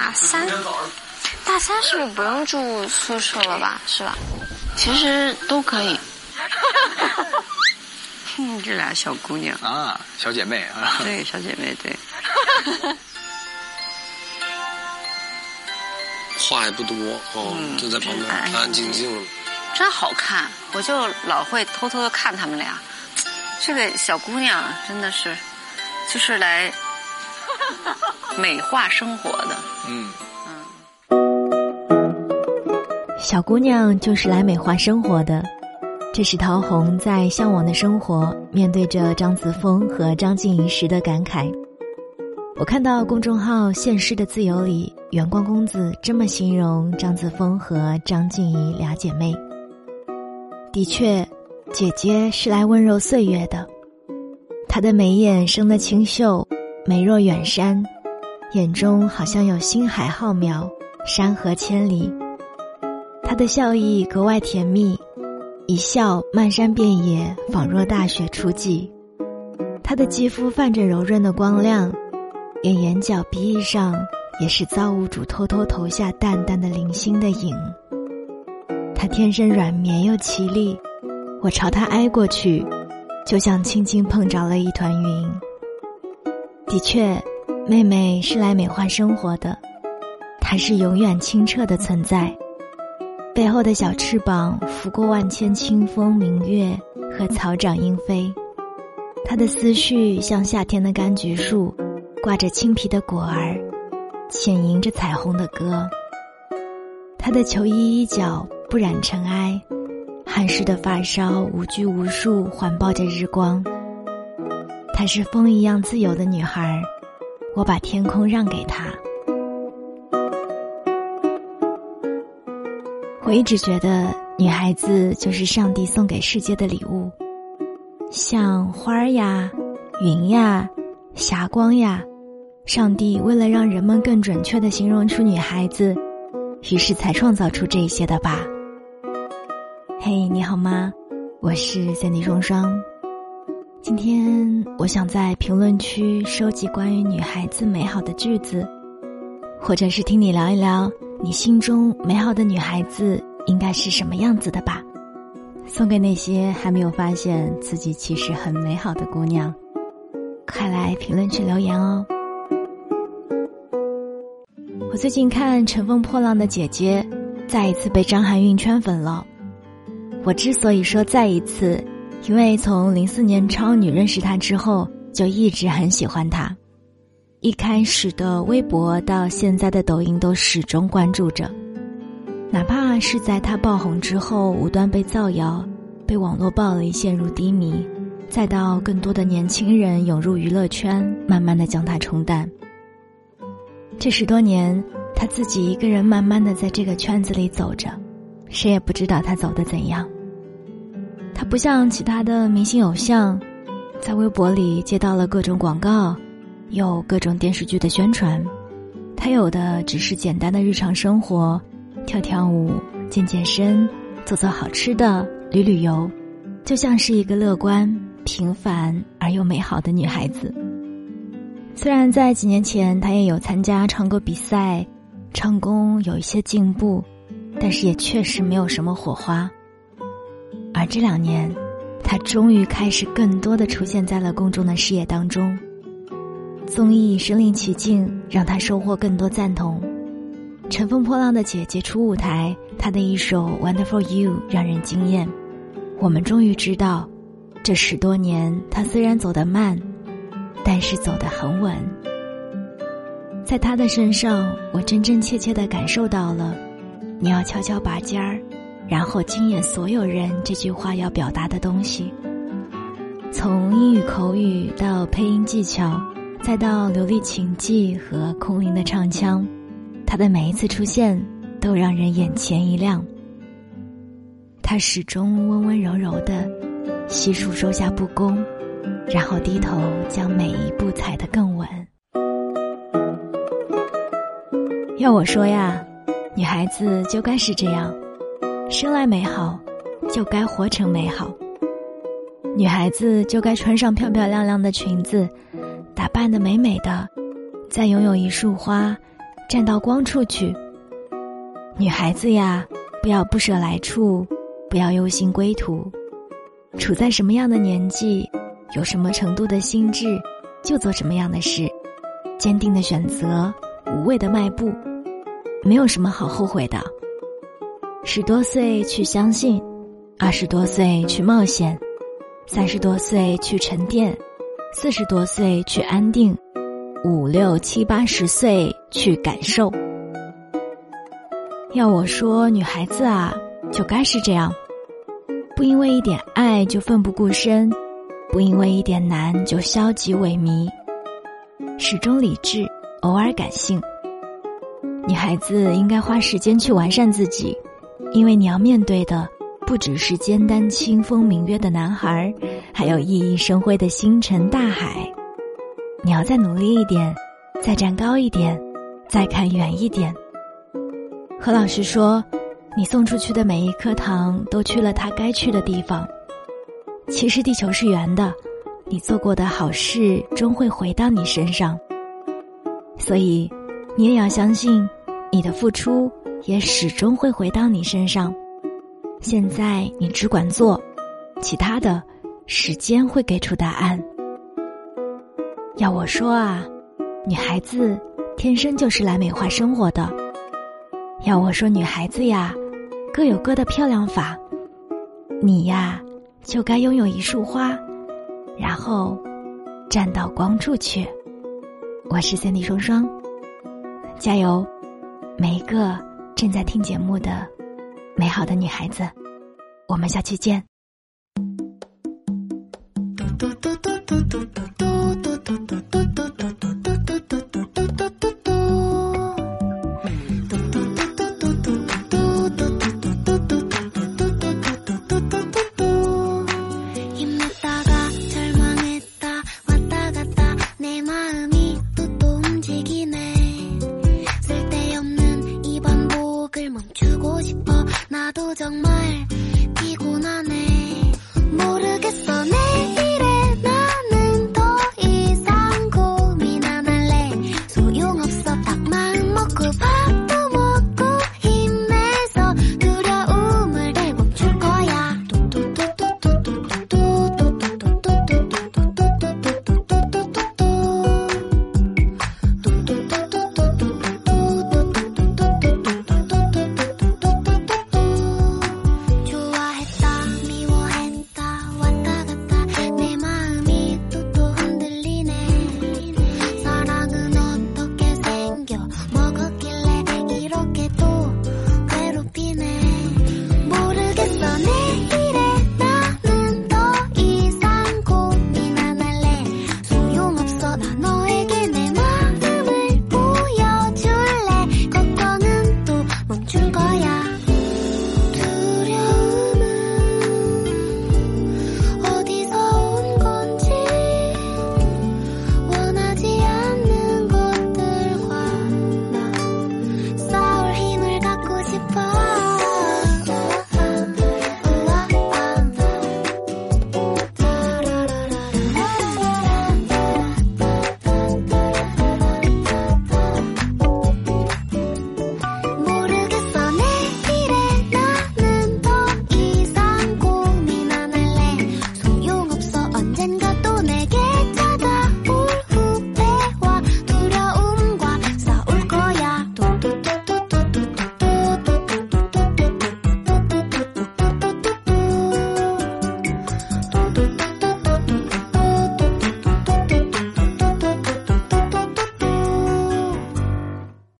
大三，大三是不是不用住宿舍了吧？是吧？其实都可以。这俩小姑娘啊，小姐妹啊，对，小姐妹对。话也不多哦，就在旁边安安静静的。真好看，我就老会偷偷的看他们俩。这个小姑娘真的是，就是来美化生活的。小姑娘就是来美化生活的。这是陶虹在《向往的生活》面对着张子枫和张静怡时的感慨。我看到公众号“现实的自由”里，远光公子这么形容张子枫和张静怡俩姐妹。的确，姐姐是来温柔岁月的。她的眉眼生得清秀，美若远山，眼中好像有星海浩渺，山河千里。他的笑意格外甜蜜。一笑，漫山遍野，仿若大雪初霁。他的肌肤泛着柔润的光亮，连眼角、鼻翼上也是造物主偷偷投下淡淡的零星的影。他天生软绵又绮丽，我朝他挨过去，就像轻轻碰着了一团云。的确，妹妹是来美化生活的，她是永远清澈的存在。背后的小翅膀拂过万千清风明月和草长莺飞，她的思绪像夏天的柑橘树，挂着青皮的果儿，浅吟着彩虹的歌。他的球衣衣角不染尘埃，汗湿的发梢无拘无束环抱着日光。她是风一样自由的女孩儿，我把天空让给她。我一直觉得，女孩子就是上帝送给世界的礼物，像花儿呀、云呀、霞光呀。上帝为了让人们更准确的形容出女孩子，于是才创造出这些的吧。嘿，你好吗？我是三 D 双双。今天我想在评论区收集关于女孩子美好的句子，或者是听你聊一聊。你心中美好的女孩子应该是什么样子的吧？送给那些还没有发现自己其实很美好的姑娘，快来评论区留言哦！我最近看《乘风破浪的姐姐》，再一次被张含韵圈粉了。我之所以说再一次，因为从零四年超女认识她之后，就一直很喜欢她。一开始的微博到现在的抖音都始终关注着，哪怕是在他爆红之后无端被造谣、被网络暴力陷入低迷，再到更多的年轻人涌入娱乐圈，慢慢的将他冲淡。这十多年，他自己一个人慢慢的在这个圈子里走着，谁也不知道他走的怎样。他不像其他的明星偶像，在微博里接到了各种广告。有各种电视剧的宣传，他有的只是简单的日常生活，跳跳舞、健健身、做做好吃的、旅旅游，就像是一个乐观、平凡而又美好的女孩子。虽然在几年前，她也有参加唱歌比赛，唱功有一些进步，但是也确实没有什么火花。而这两年，她终于开始更多的出现在了公众的视野当中。综艺身临其境，让他收获更多赞同。乘风破浪的姐姐出舞台，她的一首《Wonderful You》让人惊艳。我们终于知道，这十多年她虽然走得慢，但是走得很稳。在她的身上，我真真切切的感受到了“你要悄悄拔尖儿，然后惊艳所有人”这句话要表达的东西。从英语口语到配音技巧。再到流利琴技和空灵的唱腔，他的每一次出现都让人眼前一亮。他始终温温柔柔的，悉数收下不公，然后低头将每一步踩得更稳。要我说呀，女孩子就该是这样，生来美好，就该活成美好。女孩子就该穿上漂漂亮亮的裙子。打扮的美美的，再拥有一束花，站到光处去。女孩子呀，不要不舍来处，不要忧心归途。处在什么样的年纪，有什么程度的心智，就做什么样的事。坚定的选择，无畏的迈步，没有什么好后悔的。十多岁去相信，二十多岁去冒险，三十多岁去沉淀，四十多岁去安定，五六七八十岁去感受。要我说，女孩子啊，就该是这样，不因为一点爱就奋不顾身，不因为一点难就消极萎靡，始终理智，偶尔感性。女孩子应该花时间去完善自己。因为你要面对的不只是肩担清风明月的男孩，还有熠熠生辉的星辰大海。你要再努力一点，再站高一点，再看远一点。何老师说：“你送出去的每一颗糖，都去了它该去的地方。其实地球是圆的，你做过的好事终会回到你身上。所以，你也要相信，你的付出。”也始终会回到你身上。现在你只管做，其他的，时间会给出答案。要我说啊，女孩子天生就是来美化生活的。要我说，女孩子呀，各有各的漂亮法。你呀，就该拥有一束花，然后站到光处去。我是三 D 双双，加油，每一个。正在听节目的美好的女孩子，我们下期见。멈추고 싶어 나도 정말 피곤하네 모르 정말